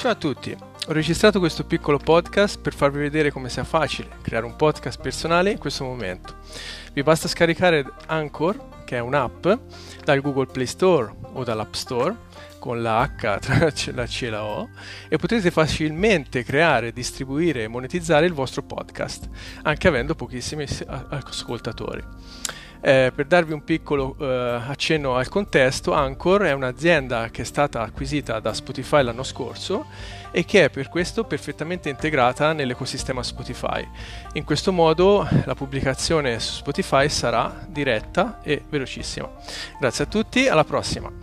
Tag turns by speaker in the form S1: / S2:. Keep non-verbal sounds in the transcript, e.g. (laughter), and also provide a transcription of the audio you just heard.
S1: Ciao a tutti, ho registrato questo piccolo podcast per farvi vedere come sia facile creare un podcast personale in questo momento. Vi basta scaricare Anchor, che è un'app, dal Google Play Store o dall'App Store, con la H tra (laughs) la C e la O, e potrete facilmente creare, distribuire e monetizzare il vostro podcast, anche avendo pochissimi ascoltatori. Eh, per darvi un piccolo eh, accenno al contesto, Anchor è un'azienda che è stata acquisita da Spotify l'anno scorso e che è per questo perfettamente integrata nell'ecosistema Spotify. In questo modo la pubblicazione su Spotify sarà diretta e velocissima. Grazie a tutti, alla prossima!